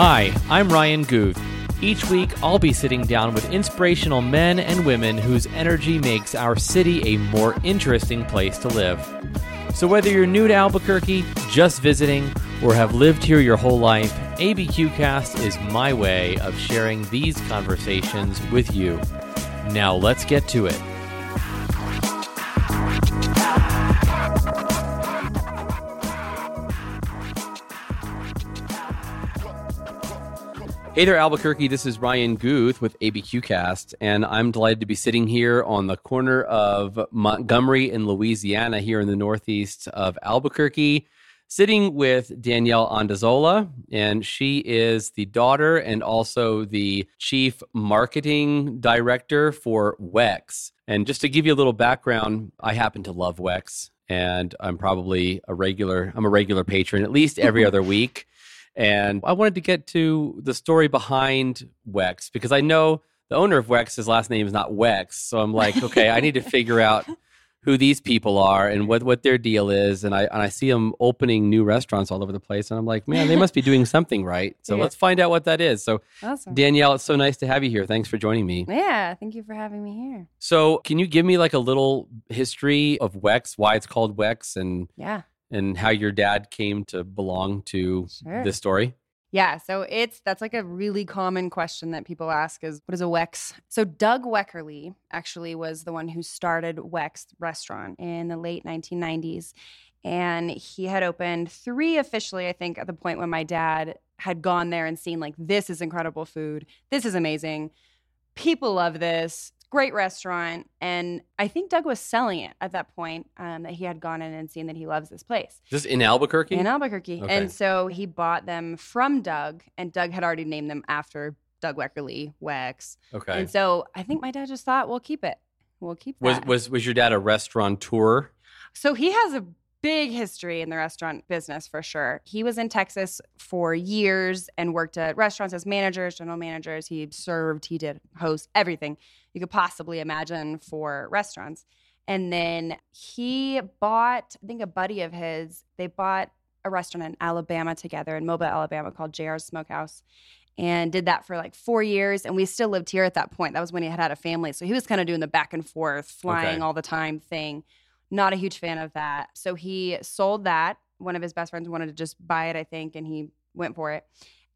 Hi, I'm Ryan Guth. Each week, I'll be sitting down with inspirational men and women whose energy makes our city a more interesting place to live. So, whether you're new to Albuquerque, just visiting, or have lived here your whole life, ABQcast is my way of sharing these conversations with you. Now, let's get to it. Hey there, Albuquerque. This is Ryan Guth with ABQcast, and I'm delighted to be sitting here on the corner of Montgomery in Louisiana, here in the northeast of Albuquerque, sitting with Danielle Andazola, and she is the daughter and also the chief marketing director for Wex. And just to give you a little background, I happen to love Wex, and I'm probably a regular. I'm a regular patron, at least every other week. And I wanted to get to the story behind Wex because I know the owner of Wex, his last name is not Wex. So I'm like, okay, I need to figure out who these people are and what, what their deal is. And I, and I see them opening new restaurants all over the place. And I'm like, man, they must be doing something right. So Yeah. let's find out what that is. So, Awesome. Danielle, it's so nice to have you here. Thanks for joining me. yeah, thank you for having me here. So, can you give me like a little history of Wex, why it's called Wex, and Yeah. And how your dad came to belong to Sure. this story? Yeah, so it's that's like a really common question that people ask is what is a Wex? So Doug Weckerly actually was the one who started Wex restaurant in the late 1990s and he had opened 3 officially I think at the point when my dad had gone there and seen like this is incredible food. This is amazing. People love this. Great restaurant. And I think Doug was selling it at that point um, that he had gone in and seen that he loves this place. This in Albuquerque? in Albuquerque. Okay. And so he bought them from Doug, and Doug had already named them after Doug Weckerly, Wex. okay. And so I think my dad just thought, we'll keep it. We'll keep Was that. was was your dad a restaurateur? so he has a big history in the restaurant business for sure. He was in Texas for years and worked at restaurants as managers, general managers. He served, he did host everything you could possibly imagine for restaurants. And then he bought, I think a buddy of his, they bought a restaurant in Alabama together in Mobile, Alabama called JR's Smokehouse and did that for like four years. And we still lived here at that point. That was when he had had a family. So he was kind of doing the back and forth, flying Okay. all the time thing. Not a huge fan of that. So he sold that. One of his best friends wanted to just buy it, I think, and he went for it.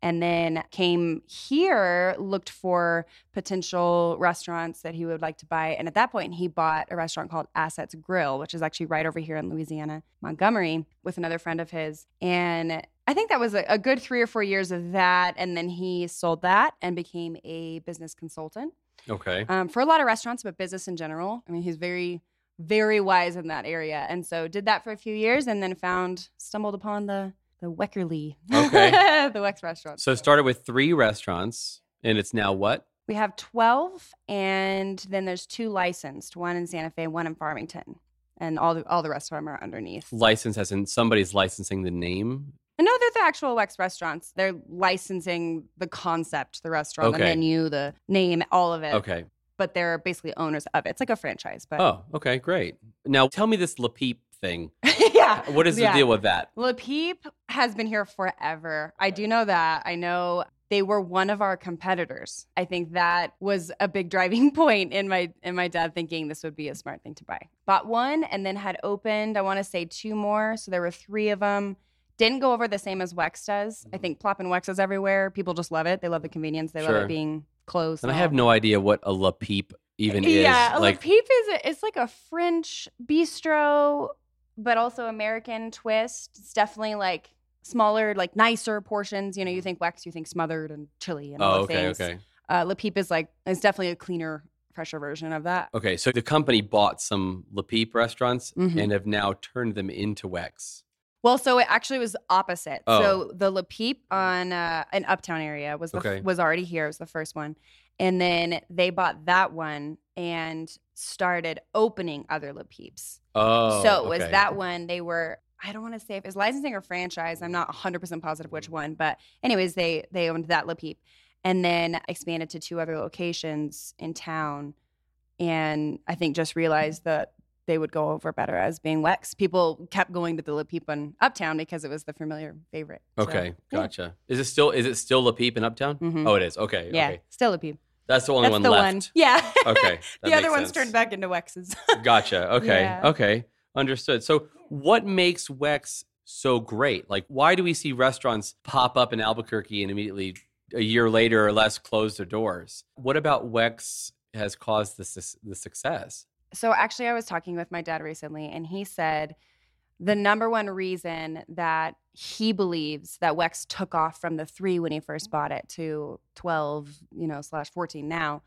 And then came here, looked for potential restaurants that he would like to buy. And at that point, he bought a restaurant called Assets Grill, which is actually right over here in Louisiana, Montgomery, with another friend of his. And I think that was a, a good three or four years of that. And then he sold that and became a business consultant Okay. um, for a lot of restaurants, but business in general. I mean, he's very, very wise in that area. And so did that for a few years and then found, stumbled upon the, the Weckerly, Okay. the Wex restaurant. So it started with three restaurants, and it's now what? we have 12 and then there's two licensed, one in Santa Fe, one in Farmington. And all the, all the rest of them are underneath. License as in somebody's licensing the name. No, they're the actual Wex restaurants. They're licensing the concept, the restaurant, Okay. the menu, the name, all of it. Okay. But they're basically owners of it. It's like a franchise. But Oh, okay, great. Now tell me this La Peep thing. yeah. What is the Yeah. deal with that? Le Peep has been here forever. I do know that. I know they were one of our competitors. I think that was a big driving point in my in my dad thinking this would be a smart thing to buy. Bought one and then had opened, I want to say two more. So there were three of them. Didn't go over the same as Wex does. I think Plop and Wex is everywhere. People just love it. They love the convenience. They love it being close. And I have no idea what a La Peep even is. Yeah, a like Le Peep is a, it's like a French bistro, but also American twist. It's definitely like smaller, like nicer portions. You know, you think Wex, you think smothered and chili and all Oh, okay, things. okay. Uh, Le Peep is like it's definitely a cleaner, fresher version of that. Okay, so the company bought some La Peep restaurants Mhm. and have now turned them into Wex. Well, so it actually was opposite. Oh. So the Le Peep on uh, an uptown area was the, Okay. was already here. It was the first one, and then they bought that one and started opening other Le Peeps. Oh, so it was okay. that one. They were I don't want to say if it's licensing or franchise. I'm not 100 percent positive which one, but anyways, they they owned that Le Peep, and then expanded to two other locations in town, and I think just realized that they would go over better as being Wex. People kept going to the La Peep in Uptown because it was the familiar favorite. So, Okay, yeah. gotcha. Is it still is it still La Peep in Uptown? Mhm. Oh, it is. Okay, Yeah, okay. still La Peep. That's the only That's one the left. one. Yeah. Okay, the other one's sense. turned back into Wex's. Gotcha. Okay. Yeah. Okay. Understood. So, what makes Wex so great? Like, why do we see restaurants pop up in Albuquerque and immediately a year later or less close their doors? What about Wex has caused the the success? So actually, I was talking with my dad recently, and he said the number one reason that he believes that Wex took off from the three when he first bought it to twelve, you know, slash fourteen now,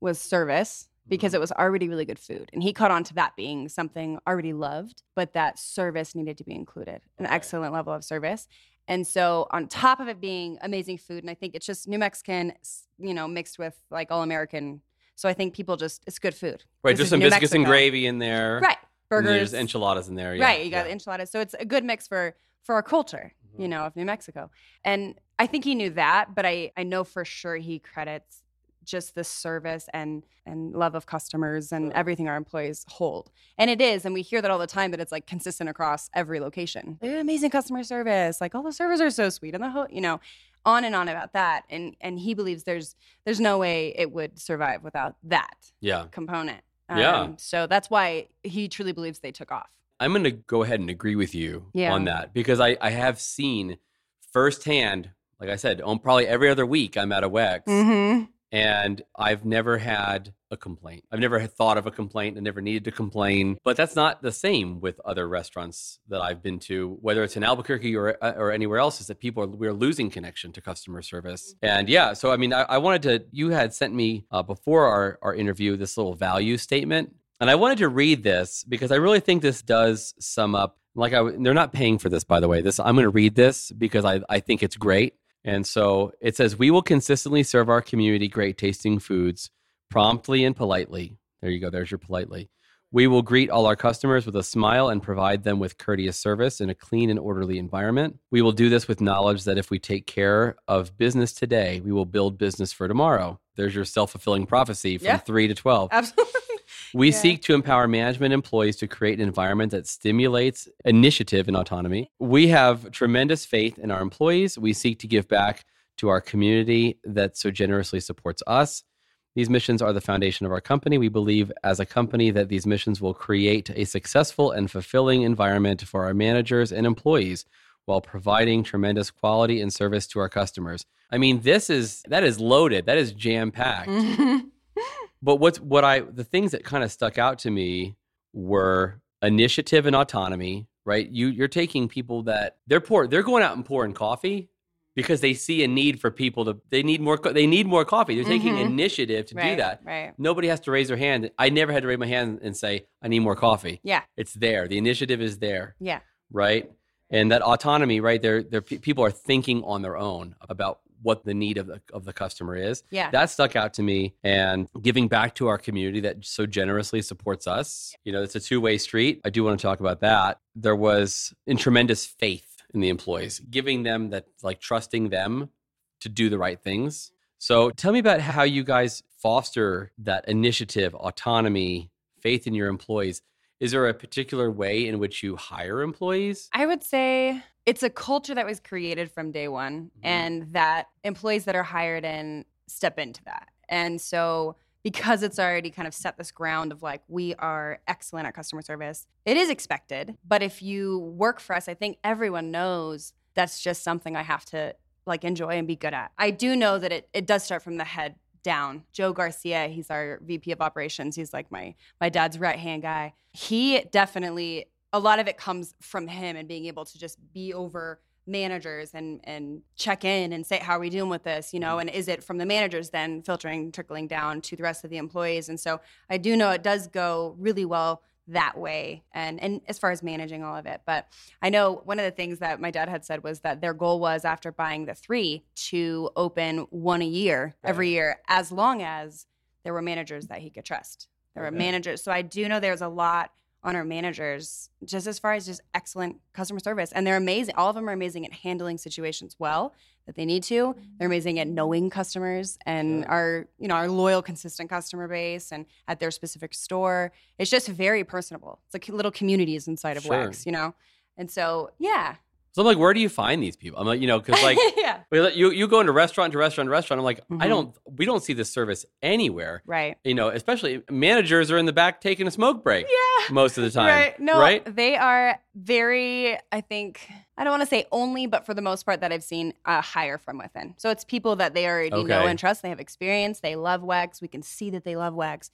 was service because Mhm. it was already really good food, and he caught on to that being something already loved, but that service needed to be included, an Okay. excellent level of service. And so, on top of it being amazing food, and I think it's just New Mexican, you know, mixed with like all American. So I think people just it's good food. Right. This is some New biscuits and gravy in there. Right. Burgers. There's enchiladas in there. Yeah, right. You got yeah. enchiladas. So it's a good mix for for our culture, you Mhm. know, of New Mexico. And I think he knew that, but I I know for sure he credits just the service and and love of customers and everything our employees hold. And it is, and we hear that all the time that it's like consistent across every location. Amazing customer service. Like all the servers are so sweet and the whole, you know, on and on about that. And and he believes there's there's no way it would survive without that Yeah. component. Yeah. Um, so that's why he truly believes they took off. I'm going to go ahead and agree with you Yeah. on that because I, I have seen firsthand, like I said, on probably every other week I'm at a Wex Mm-hmm. And I've never had a complaint. I've never thought of a complaint and never needed to complain. But that's not the same with other restaurants that I've been to, whether it's in Albuquerque or uh, or anywhere else. Is that people are we're losing connection to customer service. And yeah, so I mean, I, I wanted to. You had sent me uh, before our our interview this little value statement. And I wanted to read this because I really think this does sum up. Like I, they're not paying for this, by the way. This I'm going to read this because I, I think it's great. And so it says, We will consistently serve our community great tasting foods promptly and politely. There you go. There's your politely. We will greet all our customers with a smile and provide them with courteous service in a clean and orderly environment. We will do this with knowledge that if we take care of business today, we will build business for tomorrow. There's your self fulfilling prophecy from Yeah. 3 to 12. Absolutely. We Yeah. seek to empower management employees to create an environment that stimulates initiative and autonomy. We have tremendous faith in our employees. We seek to give back to our community that so generously supports us. These missions are the foundation of our company. We believe as a company that these missions will create a successful and fulfilling environment for our managers and employees while providing tremendous quality and service to our customers. I mean, this is that is loaded. That is jam packed. But what's what I the things that kind of stuck out to me were initiative and autonomy, right? You you're taking people that they're poor, they're going out and pouring coffee because they see a need for people to they need more they need more coffee. They're taking Mhm. initiative to do that. Right. Nobody has to raise their hand. I never had to raise my hand and say I need more coffee. Yeah. It's there. The initiative is there, Yeah. right? And that autonomy, right? There there people are thinking on their own about what the need of the of the customer is. Yeah. that stuck out to me and giving back to our community that so generously supports us you know it's a two-way street. I do want to talk about that. There was in tremendous faith in the employees giving them that like trusting them to do the right things. So tell me about how you guys foster that initiative autonomy faith in your employees. Is there a particular way in which you hire employees? I would say it's a culture that was created from day one, Mhm. and that employees that are hired in step into that. And so, because it's already kind of set this ground of like, we are excellent at customer service, it is expected. But if you work for us, I think everyone knows that's just something I have to like enjoy and be good at. I do know that it, it does start from the head down. Joe Garcia, he's our VP of operations. He's like my my dad's right hand guy. He definitely a lot of it comes from him and being able to just be over managers and and check in and say how are we doing with this? You know mm-hmm. and is it from the managers then filtering trickling down to the rest of the employees? And so i do know it does go really well that way and and as far as managing all of it. But i know one of the things that my dad had said was that their goal was after buying the three to open one a year every year as long as there were managers that he could trust. There were managers. So i do know there's a lot on our managers just as far as just excellent customer service. And they're amazing all of them are amazing at handling situations well that they need to. Mm-hmm. They're amazing at knowing customers and Sure. our you know our loyal consistent customer base and at their specific store. It's just very personable. It's like little communities inside of Sure. Wex, you know? And so yeah So I'm like, where do you find these people? I'm like, you know, because like yeah you you go into restaurant to restaurant to restaurant. I'm like, I Mhm. don't we don't see this service anywhere. right You know, especially managers are in the back taking a smoke break yeah most of the time. Right. No, right? they are very, I think, I don't want to say only, but for the most part that I've seen, uh, hire from within. So it's people that they already know and trust. They have experience. They love Wex. We can see that they love Wex.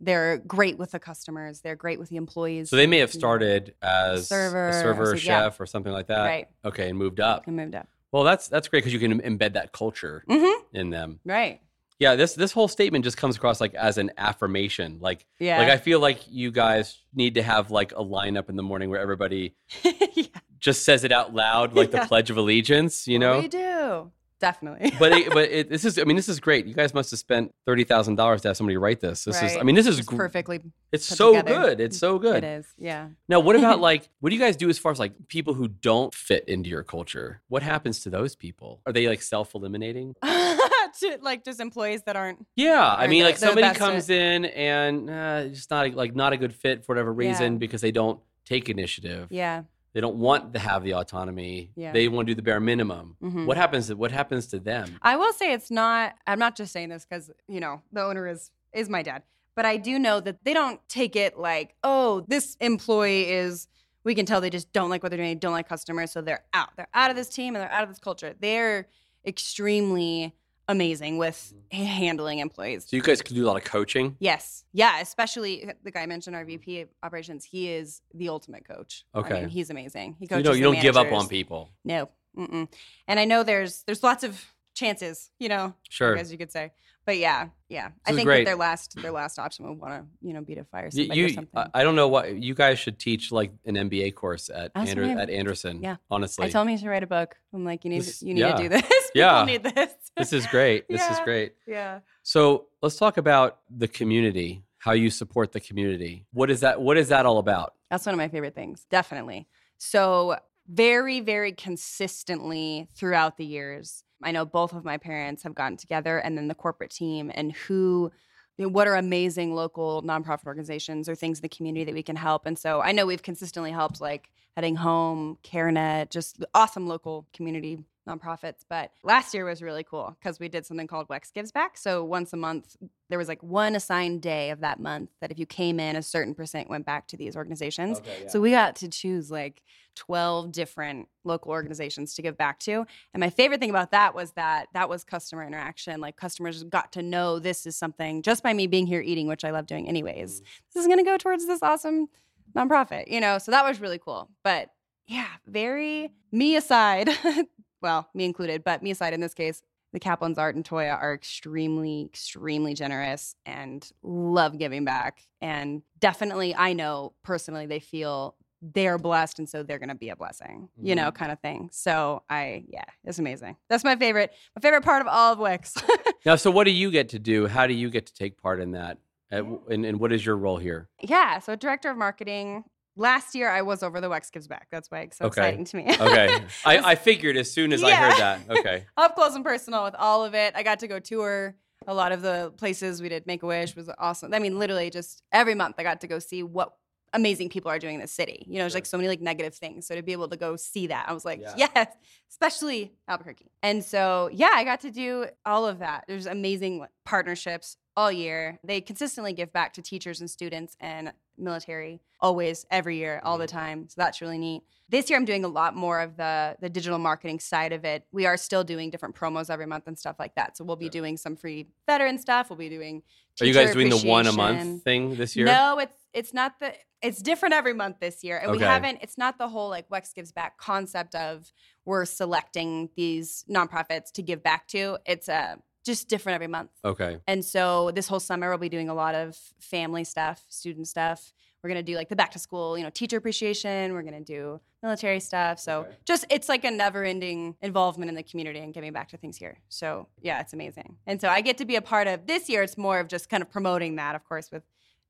They're great with the customers. They're great with the employees. So they may have started as Server, a server, so- or yeah. chef, or something like that. Right. Okay, and moved up. And moved up. Well, that's that's great because you can embed that culture Mm-hmm. in them. Right. Yeah, this this whole statement just comes across like as an affirmation. Like Yeah. like I feel like you guys need to have like a lineup in the morning where everybody yeah. just says it out loud, like Yeah. the Pledge of Allegiance. You know. We do. Definitely. but it, but it, this is I mean this is great. You guys must have spent thirty thousand dollars to have somebody write this. This is I mean this is gr- perfectly. It's so together. good. It's so good. It is. Yeah. Now, what about like what do you guys do as far as like people who don't fit into your culture? What happens to those people? Are they like self-eliminating? to, like just employees that aren't. Yeah, I mean, like somebody comes in and uh, just not like not a good fit for whatever reason Yeah. because they don't take initiative. Yeah. They don't want to have the autonomy. Yeah. They want to do the bare minimum. Mhm. What happens? To, what happens to them? I will say it's not. I'm not just saying this because you know the owner is is my dad, but I do know that they don't take it like, oh, this employee is. We can tell they just don't like what they're doing. They don't like customers, so they're out. They're out of this team and they're out of this culture. They're extremely amazing with mm-hmm. handling employees. So you guys can do a lot of coaching. Yes. Yeah. Especially uh, the guy I mentioned, our VP of operations. He is the ultimate coach. I Okay. mean, he's amazing. He So you coaches. know, you don't give up on people. No. Mm-mm. And I know there's there's lots of chances. You know, Sure. as you could say. But yeah, yeah. I think that their last their last option would want to you know be to fire You, or something. I I don't know what you guys should teach like an MBA course at Ander, at Anderson. Yeah. honestly, I told he should write a book. I'm like, you need This- to, you need yeah. to do this. Yeah. People need this. this is great. This is great. yeah. So let's talk about the community. How you support the community? What is that? What is that all about? That's one of my favorite things, definitely. So, very, very consistently throughout the years, I know both of my parents have gotten together and then the corporate team and who, you know, what are amazing local nonprofit organizations or things in the community that we can help. And so I know we've consistently helped like Heading Home, CareNet, just awesome local community nonprofits. But last year was really cool because we did something called Wex Gives Back. So once a month, there was like one assigned day of that month that if you came in, a certain percent went back to these organizations. So we got to choose like 12 different local organizations to give back to. And my favorite thing about that was that that was customer interaction. Like customers got to know this is something just by me being here eating, which I love doing anyways. Mm. This is going to go towards this awesome nonprofit, you know? So that was really cool. But yeah, very me aside, well, me included, but me aside in this case, the Kaplan's Art and Toya are extremely, extremely generous and love giving back. And definitely, I know personally, they feel they're blessed. And so they're going to be a blessing, you know, mm-hmm. kind of thing. So I, yeah, it's amazing. That's my favorite, my favorite part of all of Wex. Now, so what do you get to do? How do you get to take part in that? At, and, and what is your role here? yeah. So, director of marketing. Last year, I was over the Wex Gives Back. That's why it's so Okay. exciting to me. Okay, I, I figured as soon as I heard that. Okay, up close and personal with all of it. I got to go tour a lot of the places we did. Make a Wish was awesome. I mean, literally, just every month I got to go see what amazing people are doing in the city. You know, there's like so many like negative things. So to be able to go see that, I was like, Yeah. yes, especially Albuquerque. And so yeah, I got to do all of that. There's amazing partnerships all year. They consistently give back to teachers and students and military always every year all the time. So that's really neat. This year i'm doing a lot more of the the digital marketing side of it. We are still doing different promos every month and stuff like that. So we'll be Yeah. doing some free veteran stuff. We'll be doing are you guys doing the one a month thing this year? no it's it's not the it's different every month this year. And we haven't it's not the whole like wex gives back concept of we're selecting these nonprofits to give back to. It's uh, just different every month Okay, and so this whole summer we'll be doing a lot of family stuff, student stuff. We're gonna do like the back to school, you know, teacher appreciation. We're gonna do military stuff. So Okay. just it's like a never ending involvement in the community and giving back to things here. So yeah, it's amazing. And so I get to be a part of this year. It's more of just kind of promoting that, of course, with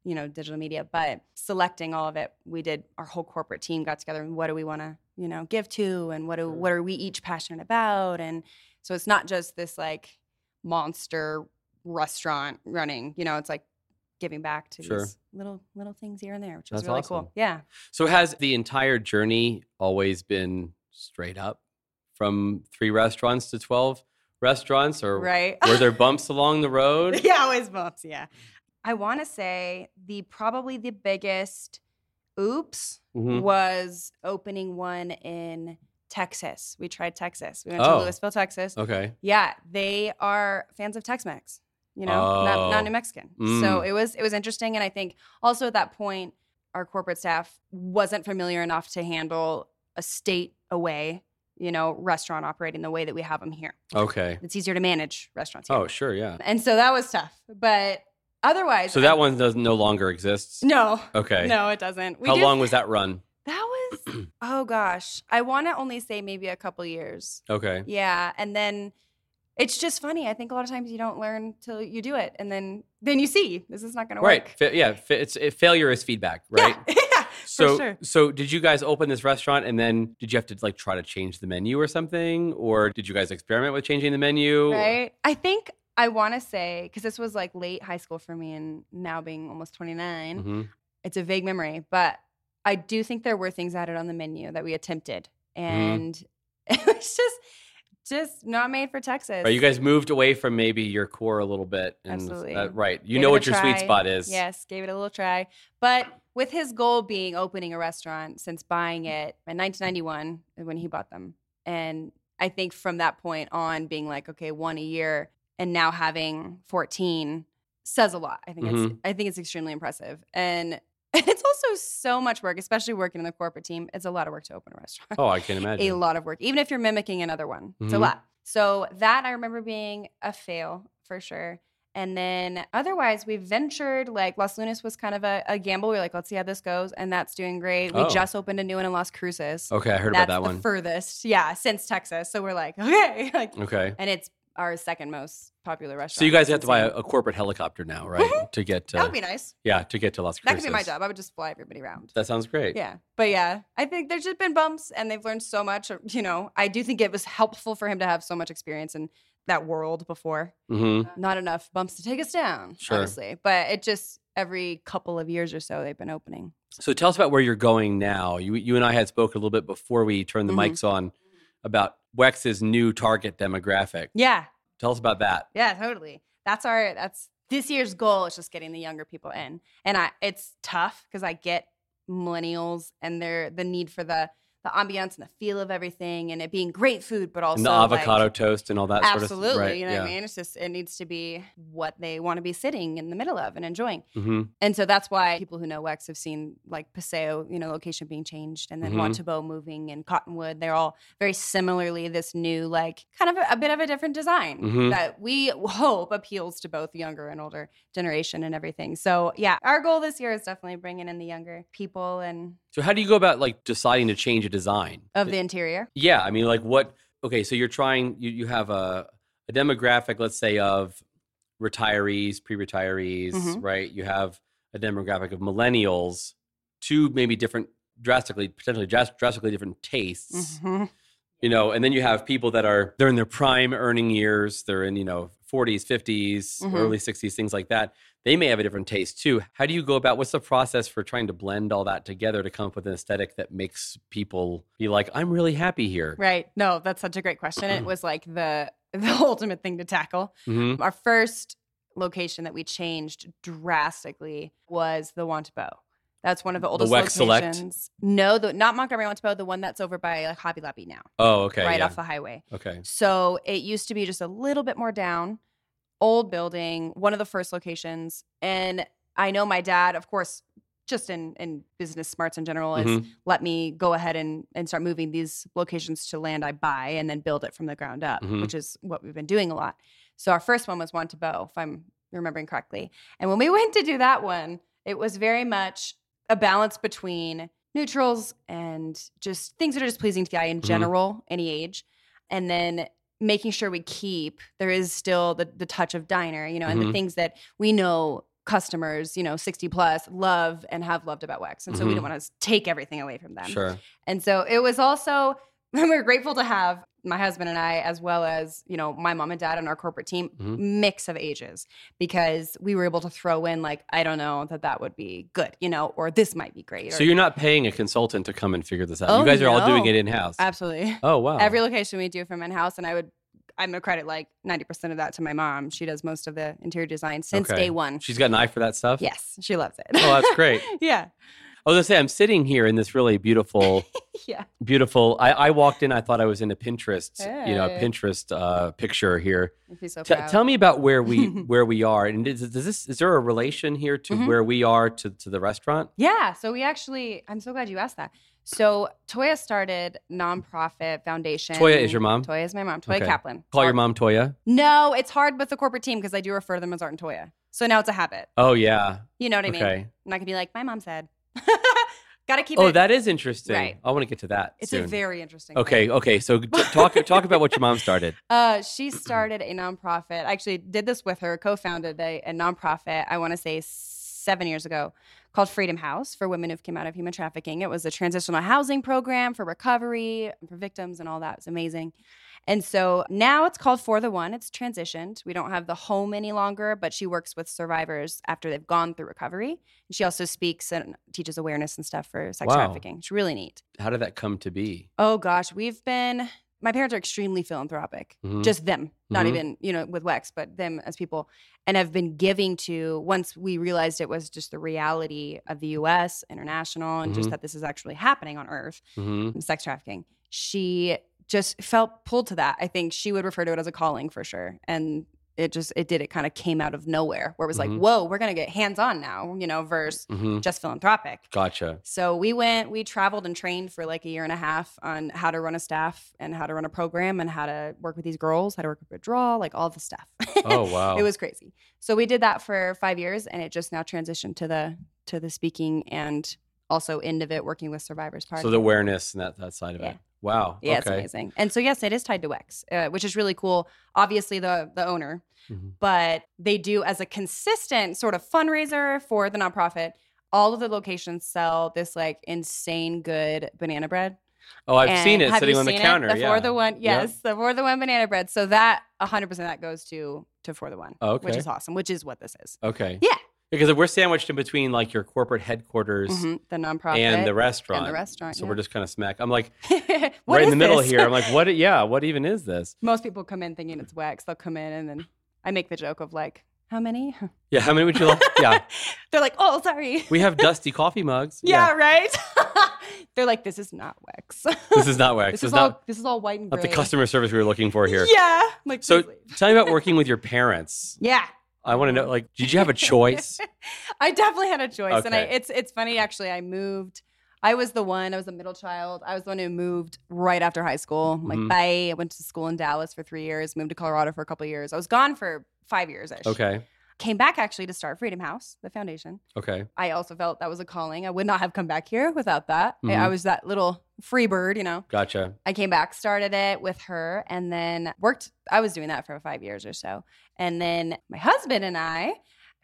you know, digital media, but selecting all of it, we did our whole corporate team got together and what do we want to, you know, give to and what do what are we each passionate about? And so it's not just this like monster restaurant running, you know, it's like giving back to Sure. these little little things here and there, which is That's really awesome. cool. Yeah. So has the entire journey always been straight up from three restaurants to 12 restaurants or Right. were there bumps along the road? yeah, always bumps. Yeah. I want to say the probably the biggest oops Mhm. was opening one in Texas. We tried Texas. We went Oh. to Lewisville, Texas. Okay. Yeah, they are fans of Tex-Mex. You know, not, Oh. not New Mexican. So Mm. it was it was interesting, and I think also at that point, our corporate staff wasn't familiar enough to handle a state away, you know, restaurant operating the way that we have them here. Okay. It's easier to manage restaurants here. Oh, sure. Yeah. And so that was tough. But otherwise, So I- that one does no longer exists. no, Okay. no, it doesn't. We How did- long was that run? That was oh gosh, I want to only say maybe a couple years. Okay. Yeah, and then it's just funny. I think a lot of times you don't learn till you do it, and then then you see this is not going to Right. work. Fa- yeah. Fa- it's it, failure is feedback, right? Yeah, yeah, So, sure. so did you guys open this restaurant and then did you have to like try to change the menu or something, or did you guys experiment with changing the menu? Right. I think I want to say because this was like late high school for me, and now being almost twenty hmm it's a vague memory, but I do think there were things added on the menu that we attempted, Mm-hmm. and it was just just not made for Texas. Right. You guys moved away from maybe your core a little bit. And, Absolutely. uh, right. You Gave know what your sweet spot is. Yes, gave it a little try. But with his goal being opening a restaurant since buying it in 1991 when he bought them. And I think from that point on, being like, okay, one a year and now having 14 says a lot. I think it's Mhm. I think it's extremely impressive. And it's also so much work, especially working in the corporate team. It's a lot of work to open a restaurant Oh, I can imagine. a lot of work, even if you're mimicking another one. It's a Mhm. lot. So that I remember being a fail for sure. And then otherwise, we ventured like Los Lunas was kind of a, a gamble. We are like, let's see how this goes, and that's doing great. We Oh. just opened a new one in Las Cruces. Okay, I heard that's about that the one. furthest, yeah, since Texas. So we're like, okay, like, okay. and it's our second most popular restaurant. So you guys have to buy a, a corporate helicopter now, right? to get That would be nice. yeah, to get to Las That could be my job. I would just fly everybody around. That sounds great. Yeah. But yeah, I think there's just been bumps and they've learned so much. You know, I do think it was helpful for him to have so much experience in that world before. hmm Not enough bumps to take us down, Sure. obviously. But it just every couple of years or so they've been opening. So tell us about where you're going now. You you and I had spoke a little bit before we turned the Mhm. mics on about Wex's new target demographic. Yeah. Tell us about that. Yeah, totally. That's our that's this year's goal is just getting the younger people in. And I it's tough because I get millennials and their the need for the the ambiance and the feel of everything and it being great food, but also And the like- avocado toast and all that sort of Absolutely. right, You know yeah. what I mean? It's just, it needs to be what they want to be sitting in the middle of and enjoying. hmm And so that's why people who know Wex have seen like Paseo, you know, location being changed and then. Montebo moving and Cottonwood. They're all very similarly this new, like kind of a, a bit of a different design Mhm. that we hope appeals to both younger and older generation and everything. So yeah, our goal this year is definitely bringing in the younger people and So how do you go about like deciding to change design? of the interior. Yeah, I mean, like what? Okay, so you're trying. You you have a a demographic, let's say, of retirees, pre-retirees, Mhm. right? You have a demographic of millennials, two maybe different, drastically, potentially dras- drastically different tastes. Mhm. You know, and then you have people that are they're in their prime earning years. They're in you know 40s, 50s, Mhm. early 60s, things like that. They may have a different taste too. How do you go about? What's the process for trying to blend all that together to come up with an aesthetic that makes people be like, "I'm really happy here." Right. No, that's such a great question. It was like the the ultimate thing to tackle. hmm Our first location that we changed drastically was the Wantabo. That's one of the oldest The Wex Select? locations. No, the, not Montgomery Wantabo, the one that's over by like Hobby Lobby now, Oh, okay. right yeah. off the highway. Okay. So it used to be just a little bit more down, old building, one of the first locations. And I know my dad, of course, just in, in business smarts in general, is Mhm. let me go ahead and, and start moving these locations to land I buy and then build it from the ground up, Mhm. which is what we've been doing a lot. So our first one was Wantabo, if I'm remembering correctly. And when we went to do that one, it was very much a balance between neutrals and just things that are just pleasing to the eye in Mhm. general, any age. And then making sure we keep there is still the, the touch of diner, you know, and the Mhm. things that we know customers, you know, 60 plus, love and have loved about Wex. And so we Mhm. didn't want to take everything away from them. Sure. And so it was also, were grateful to have my husband and I, as well as, you know, my mom and dad and our corporate team, Mhm. mix of ages, because we were able to throw in, like, I don't know that that would be good, you know, or this might be great. So or- you're not paying a consultant to come and figure this out. Oh, you guys are all doing it in house. Absolutely. Oh wow. Every location we do from in house, and I would, I'm gonna credit like 90% of that to my mom. She does most of the interior design since Okay. day one. She's got an eye for that stuff. Yes, she loves it. Oh, that's great. yeah. I was gonna say I'm sitting here in this really beautiful, Yeah. beautiful. I, I walked in. I thought I was in a Pinterest, you know, Hey. Pinterest uh, picture here. So T- tell me about where we where we are, and is, does this is there a relation here to Mhm. where we are to to the restaurant? Yeah. So we actually, I'm so glad you asked that. So Toya started nonprofit foundation. Toya is your mom? Toya is my mom. Toya Okay. Kaplan. Call your mom Toya. No, it's hard with the corporate team because I do refer to them as Art and Toya. So now it's a habit. Oh yeah. You know what I mean? Okay. I'm not gonna be like my mom said. Gotta keep Oh, it. that is interesting. Right. I want to get to that. it's soon. a very interesting. Okay. thing. Okay. So t- talk talk about what your mom started. Uh, she started a nonprofit. I actually did this with her, co-founded a, a nonprofit. I want to say seven years ago, called Freedom House for women who've come out of human trafficking. It was a transitional housing program for recovery for victims and all that. It was amazing. And so now it's called For the One. It's transitioned. We don't have the home any longer, but she works with survivors after they've gone through recovery. And she also speaks and teaches awareness and stuff for sex Wow. trafficking. It's really neat. How did that come to be? Oh gosh, we've been. My parents are extremely philanthropic. Mhm. Just them, not Mhm. even you know with Wex, but them as people, and have been giving to. Once we realized it was just the reality of the U.S. international, and just Mhm. that this is actually happening on Earth, hmm sex trafficking. She just felt pulled to that. I think she would refer to it as a calling for sure, and it just it did. It kind of came out of nowhere, where it was Mhm. like, whoa, we're gonna get hands on now, you know, versus hmm just philanthropic. Gotcha. So we went, we traveled and trained for like a year and a half on how to run a staff and how to run a program and how to work with these girls, how to work with a draw like all the stuff. Oh wow. it was crazy. So we did that for five years and it just now transitioned to the to the speaking and also end of it working with survivors part. so the awareness and that that side of Yeah. it. Wow. yeah, it's amazing. And so yes, it is tied to Wex, uh, which is really cool. Obviously the the owner, Mhm. but they do as a consistent sort of fundraiser for the nonprofit. All of the locations sell this like insane good banana bread. Oh, I've And seen it sitting on the counter. The yeah. for the one, Yep. yes, the for the one banana bread. So that 100 percent that goes to to for the one, Oh, which okay. is awesome. Which is what this is. Okay. Yeah. Because we're sandwiched in between like your corporate headquarters Mhm, The nonprofit and the restaurant. and the restaurant. So we're just kind of smack. I'm like right in the middle this? here. I'm like, what? Yeah. What even is this? Most people come in thinking it's wax. They'll come in and then I make the joke of like, how many? Yeah. How many would you like? yeah. They're like, oh, sorry. We have dusty coffee mugs. yeah, right. They're like, this is not wax. This is not wax. this This is all not, this is all white and gray. not the customer service we were looking for here. Yeah. I'm like, So leave." tell me about working with your parents. yeah. I want to know, like, did you have a choice? I definitely had a choice, and I, it's it's funny actually. I moved. I was the one. I was the middle child. I was the one who moved right after high school. Like Mhm. bye. I went to school in Dallas for three years. Moved to Colorado for a couple of years. I was gone for five years ish. Okay. Came back actually to start Freedom House, the foundation. Okay. I also felt that was a calling. I would not have come back here without that. I- I Mhm. was that little free bird, you know. Gotcha. I came back, started it with her, and then worked. I was doing that for five years or so. And then my husband and I,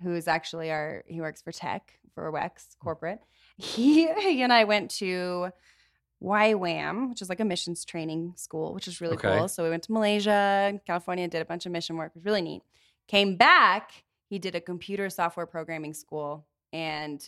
who's actually our, he works for tech for Wex corporate. He, he and I went to YWAM, which is like a missions training school, which is really Okay. cool. So we went to Malaysia, and California, and did a bunch of mission work. It was really neat. Came back, he did a computer software programming school, and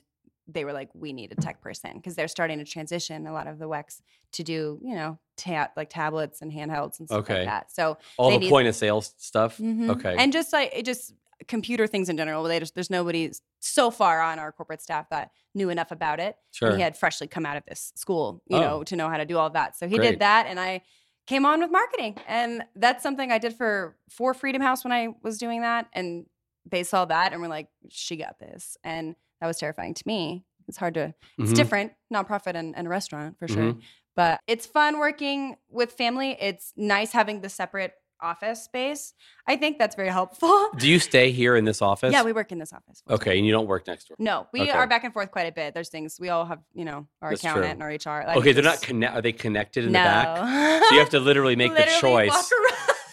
they were like, we need a tech person because they're starting to transition a lot of the WEX to do, you know, ta- like tablets and handhelds and stuff Okay. like that. So, All the need- point of sale stuff. mhm. Okay. and just like it just computer things in general. They just, there's nobody so far on our corporate staff that knew enough about it. sure. He had freshly come out of this school, you Oh. know, to know how to do all that. So he Great. did that, and I came on with marketing, and that's something I did for for Freedom House when I was doing that, and they saw that and were like, "She got this," and that was terrifying to me. It's hard to. It's Mhm. different, nonprofit and, and restaurant for sure, Mhm. but it's fun working with family. It's nice having the separate office space. I think that's very helpful. Do you stay here in this office? yeah, we work in this office. full time. Okay, and you don't work next door. No, we Okay. are back and forth quite a bit. There's things we all have, you know, our That's accountant true. and our HR. Like, okay, they're not just- connect. Are they connected in no. the back? So you have to literally make the Literally choice.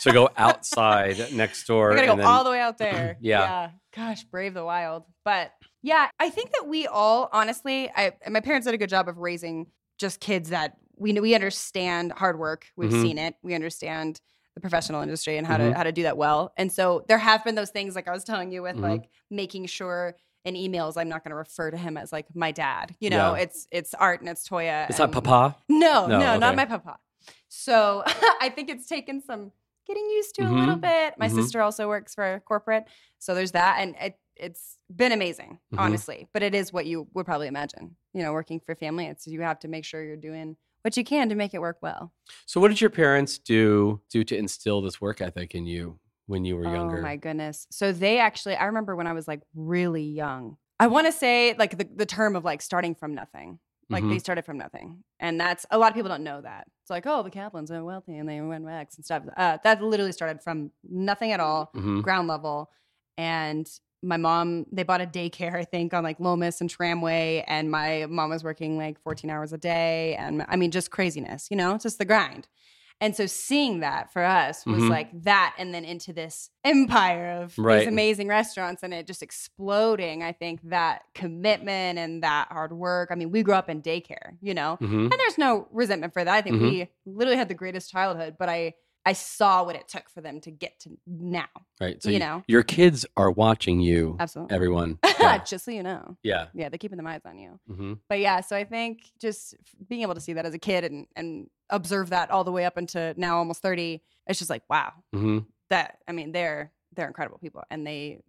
So go outside next door. I gotta go then, all the way out there. Yeah. Gosh, brave the wild. But yeah, I think that we all, honestly, I my parents did a good job of raising just kids that we know we understand hard work. We've Mhm. seen it. We understand the professional industry and how Mhm. to how to do that well. And so there have been those things like I was telling you with Mhm. like making sure in emails I'm not going to refer to him as like my dad. You know, Yeah. it's it's Art and it's Toya. It's not papa. no, No, no, not my papa. So I think it's taken some getting used to a little Mhm, bit. My mhm. sister also works for corporate, so there's that, and it, it's been amazing, Mhm. honestly. But it is what you would probably imagine. You know, working for family, it's you have to make sure you're doing what you can to make it work well. So what did your parents do do to instill this work ethic in you when you were younger? Oh my goodness. So they actually, I remember when I was like really young. I want to say like the, the term of like starting from nothing. Like Mhm. they started from nothing. And that's a lot of people don't know that. It's like, oh, the Kaplans are wealthy and they went X and stuff. Uh, that literally started from nothing at all, Mhm. ground level. And my mom, they bought a daycare, I think, on like Lomas and Tramway. And my mom was working like 14 hours a day. And I mean, just craziness, you know, just the grind. And so seeing that for us was Mhm. like that, and then into this empire of Right. these amazing restaurants, and it just exploding. I think that commitment and that hard work. I mean, we grew up in daycare, you know, Mhm. and there's no resentment for that. I think Mhm. we literally had the greatest childhood, but I I saw what it took for them to get to now. Right. So you you- know. your kids are watching you. Absolutely, Everyone. Yeah. just so you know, yeah. yeah, they're keeping their eyes on you. hmm But yeah, so I think just being able to see that as a kid and and observe that all the way up into now almost 30, it's just like, wow, hmm that I mean, they're they're incredible people and they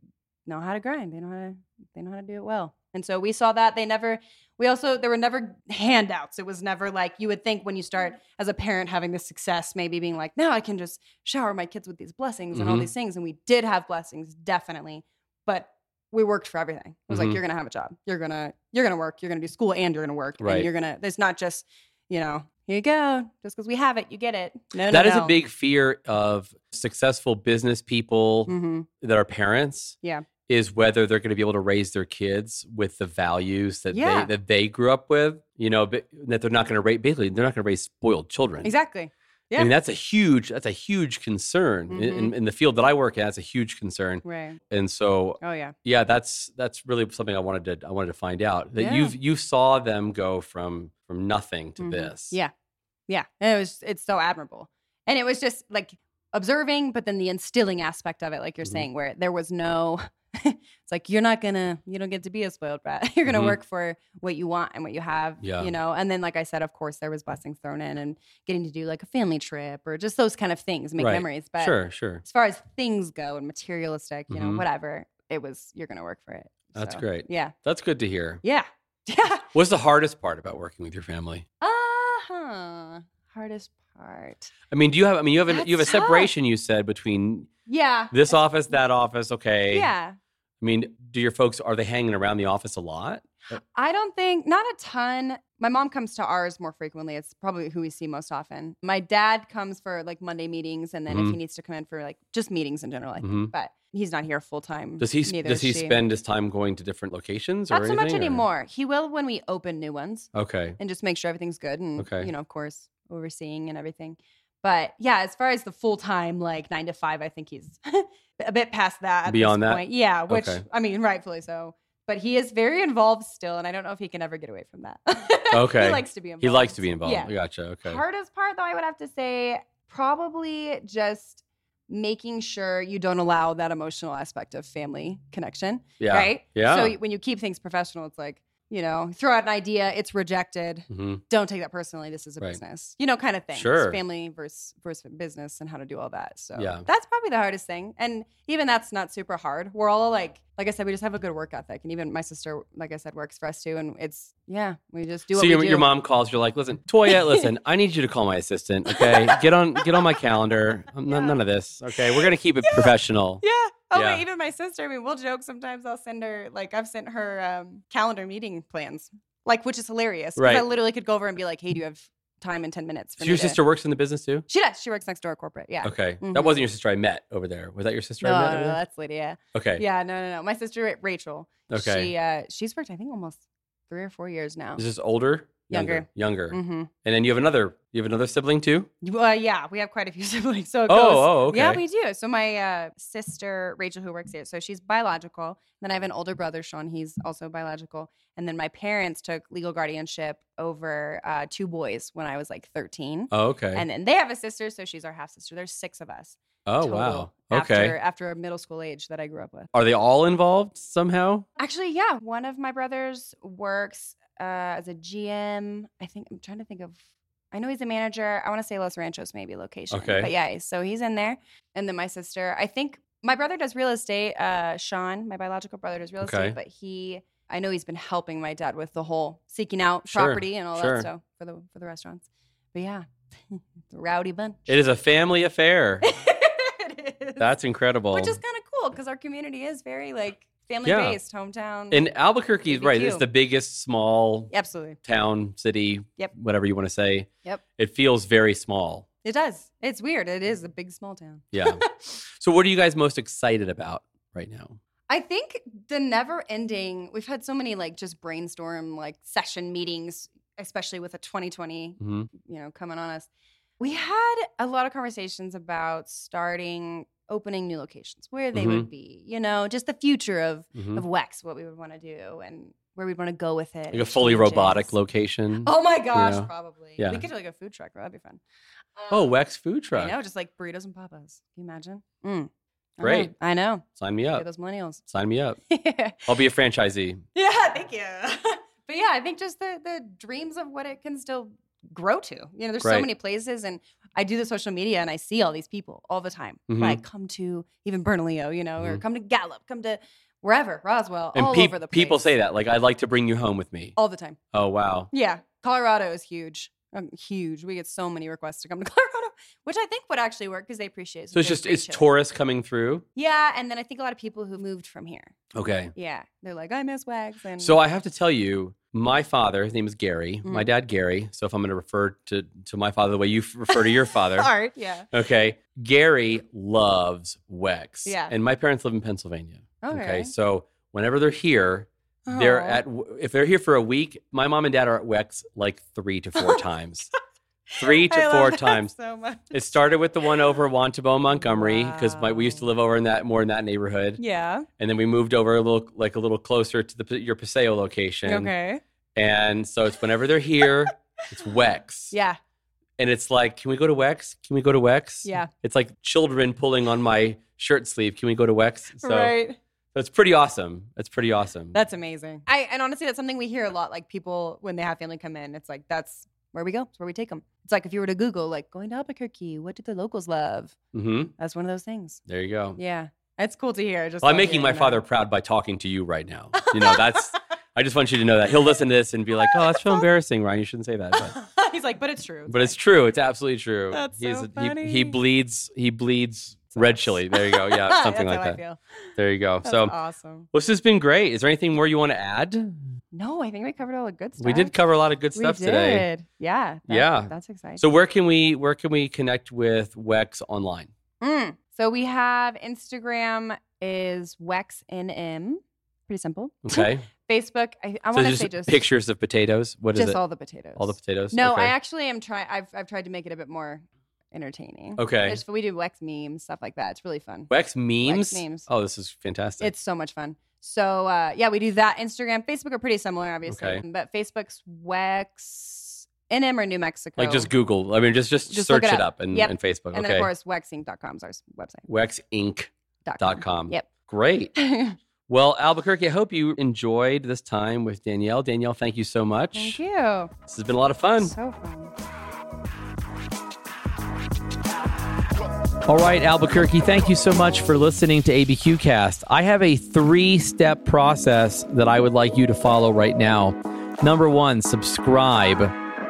know how to grind. They know how to they know how to do it well. And so we saw that they never we also there were never handouts. It was never like you would think when you start as a parent having this success, maybe being like, now I can just shower my kids with these blessings and all Mhm. these things. And we did have blessings, definitely. But we worked for everything. It was Mhm. like you're gonna have a job. You're gonna you're gonna work. You're gonna do school and you're gonna work. Right. And you're gonna. There's not just you know here you go. Just because we have it, you get it. No, That no, is no. a big fear of successful business people hmm that are parents. Yeah. Is whether they're going to be able to raise their kids with the values that Yeah. they that they grew up with. You know, but that they're not going to raise. Basically, they're not going to raise spoiled children. Exactly. Yeah. I mean, that's a huge that's a huge concern in, Mm-hmm. in, in the field that I work in. That's a huge concern, Right. and so Oh yeah. yeah, that's that's really something I wanted to I wanted to find out that Yeah. you've you saw them go from from nothing to Mhm. this. Yeah. Yeah. And it was it's so admirable. And it was just like observing, but then the instilling aspect of it, like you're Mhm. saying, where there was no it's like you're not gonna you don't get to be a spoiled brat. you're gonna Mhm. work for what you want and what you have. Yeah. You know, and then like I said, of course there was blessings thrown in and getting to do like a family trip or just those kind of things, make Right. memories. But Sure, sure. as far as things go and materialistic, you know, Mhm. whatever, it was you're gonna work for it. That's So, great. Yeah. That's good to hear. Yeah. Yeah. What's the hardest part about working with your family? Uh-huh. Hardest part. I mean, do you have? I mean, you have a, you have a That's tough. separation. You said between Yeah. this office, that office. Okay. Yeah. I mean, do your folks are they hanging around the office a lot? I don't think, not a ton. My mom comes to ours more frequently. It's probably who we see most often. My dad comes for like Monday meetings, and then if Mhm. he needs to come in for like just meetings in general, I think. Mhm. But he's not here full time. Does he does he spend his time going to different locations or Not so much or- anymore. He will when we open new ones Okay. and just make sure everything's good and, Okay. you know, of course, overseeing and everything. But yeah, as far as the full time, like nine to five, I think he's a bit past that. At Beyond this that? point. yeah. Which Okay. I mean, rightfully so. But he is very involved still, and I don't know if he can ever get away from that. Okay. he likes to be involved. He likes to be involved. Yeah. Gotcha. Okay. Hardest part, though, I would have to say, probably just making sure you don't allow that emotional aspect of family connection. Yeah. Right. Yeah. So when you keep things professional, it's like you know, throw out an idea, it's rejected hmm don't take that personally. This is a Right. business, you know, kind of thing. It's Sure. family versus versus business and how to do all that. So Yeah. that's probably the hardest thing. And even that's not super hard. We're all like, like I said, we just have a good work ethic. And even my sister, like I said, works for us too. And it's yeah, we just do what So your, we do. your mom calls. You're like, listen, Toya, listen, I need you to call my assistant. Okay, get on get on my calendar. Yeah. None, none of this. Okay, we're gonna keep it professional. Yeah. Oh, Yeah. wait, even my sister. I mean, we'll joke sometimes. I'll send her like I've sent her um, calendar meeting plans, like which is hilarious. 'cause I literally could go over and be like, "Hey, do you have time in ten minutes?" For So your to-" sister works in the business too. She does. She works next door at corporate. Yeah. Okay, that Mhm. wasn't your sister I met over there. Was that your sister No, I met no, no, that's Lydia. Okay. Yeah, no, no, no. My sister Rachel. Okay. She uh she's worked I think almost three or four years now. Is this older? Younger. Younger. Mm-hmm. And then you have another. You have another sibling too. Well, yeah, we have quite a few siblings. So Oh, goes, oh, okay. Yeah, we do. So my uh, sister Rachel, who works here, so she's biological. Then I have an older brother, Sean. He's also biological. And then my parents took legal guardianship over uh, two boys when I was like 13. Oh, okay. And then they have a sister, so she's our half sister. There's six of us. oh, total wow. After, Okay. After a middle school age that I grew up with. Are they all involved somehow? Actually, yeah. One of my brothers works uh, as a GM. I think I'm trying to think of. I know he's a manager. I want to say Los Ranchos, maybe location. Okay. But yeah, so he's in there. And then my sister. I think my brother does real estate. Uh, Sean, my biological brother, does real Okay. estate. But he, I know he's been helping my dad with the whole seeking out Sure, property and all sure. that stuff for the for the restaurants. But yeah, it's a rowdy bunch. It is a family affair. It is. That's incredible. which is kind of cool because our community is very like family Yeah. based, hometown. in Albuquerque, is right? It's the biggest small Absolutely. town, city, Yep. whatever you want to say. Yep. It feels very small. It does. It's weird. It is a big small town. Yeah. so, what are you guys most excited about right now? I think the never ending, we've had so many like just brainstorm like session meetings, especially with a 2020, hmm you know, coming on us. We had a lot of conversations about starting opening new locations, where they would be, you know, just the future of hmm of Wex, what we would want to do and where we'd want to go with it. Like a fully robotic location. Oh my gosh, know? probably. Yeah. We could do like a food truck. That'd be fun. Oh, Um, Wex food truck. know, just like burritos and papas. Can you imagine? Mm. I know, Great. I know. Sign me up. at those millennials. Sign me up. I'll be a franchisee. yeah, thank you. but yeah, I think just the the dreams of what it can still grow to. You know, there's so many places, and I do the social media, and I see all these people all the time. Mhm. Like come to even Bernalillo, you know, or Mhm. come to Gallup, come to wherever Roswell, And all peop- over the place. people say that. Like, I'd like to bring you home with me. all the time. Oh, wow. Yeah, Colorado is huge. Um, huge. We get so many requests to come to Colorado, which I think would actually work because they appreciate. So it's just, it's tourists coming through. Yeah, and then I think a lot of people who moved from here. Okay. Yeah, they're like, I miss Wex. And So I have to tell you, my father, his name is Gary, my Mhm. dad Gary. So if I'm going to refer to to my father the way you refer to your father, art. Yeah. okay, Gary loves Wex. Yeah. And my parents live in Pennsylvania. Okay. So whenever they're here, they're at if they're here for a week, my mom and dad are at Wex like three to four times. Three to four times. so much. It started with the one over Juan Tabo, Montgomery, because we used to live over in that more in that neighborhood, Yeah. and then we moved over a little like a little closer to the your Paseo location. Okay. And so it's whenever they're here, it's Wex. Yeah. And it's like, can we go to Wex? Can we go to Wex? Yeah. It's like children pulling on my shirt sleeve. Can we go to Wex? So right. that's pretty awesome. That's pretty awesome. That's amazing. I and honestly, that's something we hear a lot. Like people when they have family come in, it's like that's where we go. It's where we take them. It's like if you were to Google like going to Albuquerque, what do the locals love? hmm That's one of those things. There you go. Yeah, it's cool to hear. Just Well, I'm making my hearing father that. proud by talking to you right now. You know, that's, I just want you to know that. He'll listen to this and be like, oh, that's so embarrassing, Ryan. You shouldn't say that. But, He's like, but it's true. but it's true. It's absolutely true. That's He's, so He, he bleeds, he bleeds red chili. There you go. Yeah, something like that. There you go. That's so, awesome. Well, this has been great. Is there anything more you want to add? No, I think we covered all the good stuff. We did cover a lot of good We stuff today. did. Yeah. that- Yeah. That's exciting. So where can we where can we connect with Wex online? Mm. So we have Instagram is Wex WexNM. Pretty simple. Okay. Facebook, I, I so want to just say just pictures of potatoes. What is just it? Just all the potatoes. All the potatoes. No, okay. I actually am trying. I've I've tried to make it a bit more entertaining. Okay. It's- we do Wex memes, stuff like that. It's really fun. Wex memes. memes. Oh, this is fantastic. It's so much fun. So uh, yeah, we do that. Instagram, Facebook are pretty similar, obviously, Okay. but Facebook's Wex NM or New Mexico. like just Google. I mean, just just, Just search it it up, up. and, Yep. and Facebook. and okay. then of course wexinc.com is our website. Wexinc. Dot Dot com. Yep. Great. Well, Albuquerque, I hope you enjoyed this time with Danielle. Danielle, thank you so much. Thank you. This has been a lot of fun. So fun. All right, Albuquerque, thank you so much for listening to ABQ Cast. I have a three step process that I would like you to follow right now. Number one, subscribe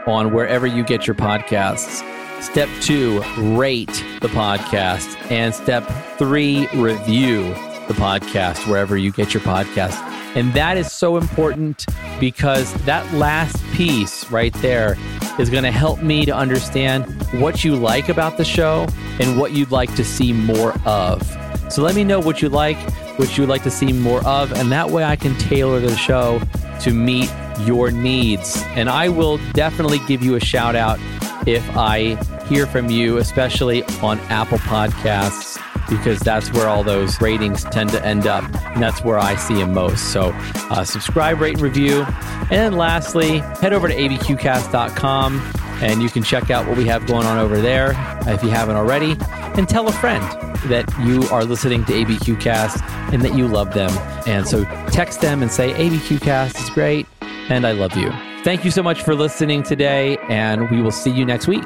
on wherever you get your podcasts. Step two, rate the podcast. And step three, review the podcast wherever you get your podcast. And that is so important because that last piece right there is going to help me to understand what you like about the show and what you'd like to see more of. So let me know what you like, what you'd like to see more of, and that way I can tailor the show to meet your needs. And I will definitely give you a shout out if I hear from you, especially on Apple Podcasts, because that's where all those ratings tend to end up. And that's where I see them most. So uh, subscribe, rate, and review. And then lastly, head over to abqcast.com and you can check out what we have going on over there if you haven't already. And tell a friend that you are listening to ABQcast and that you love them. And so text them and say, ABQcast is great and I love you. Thank you so much for listening today, and we will see you next week.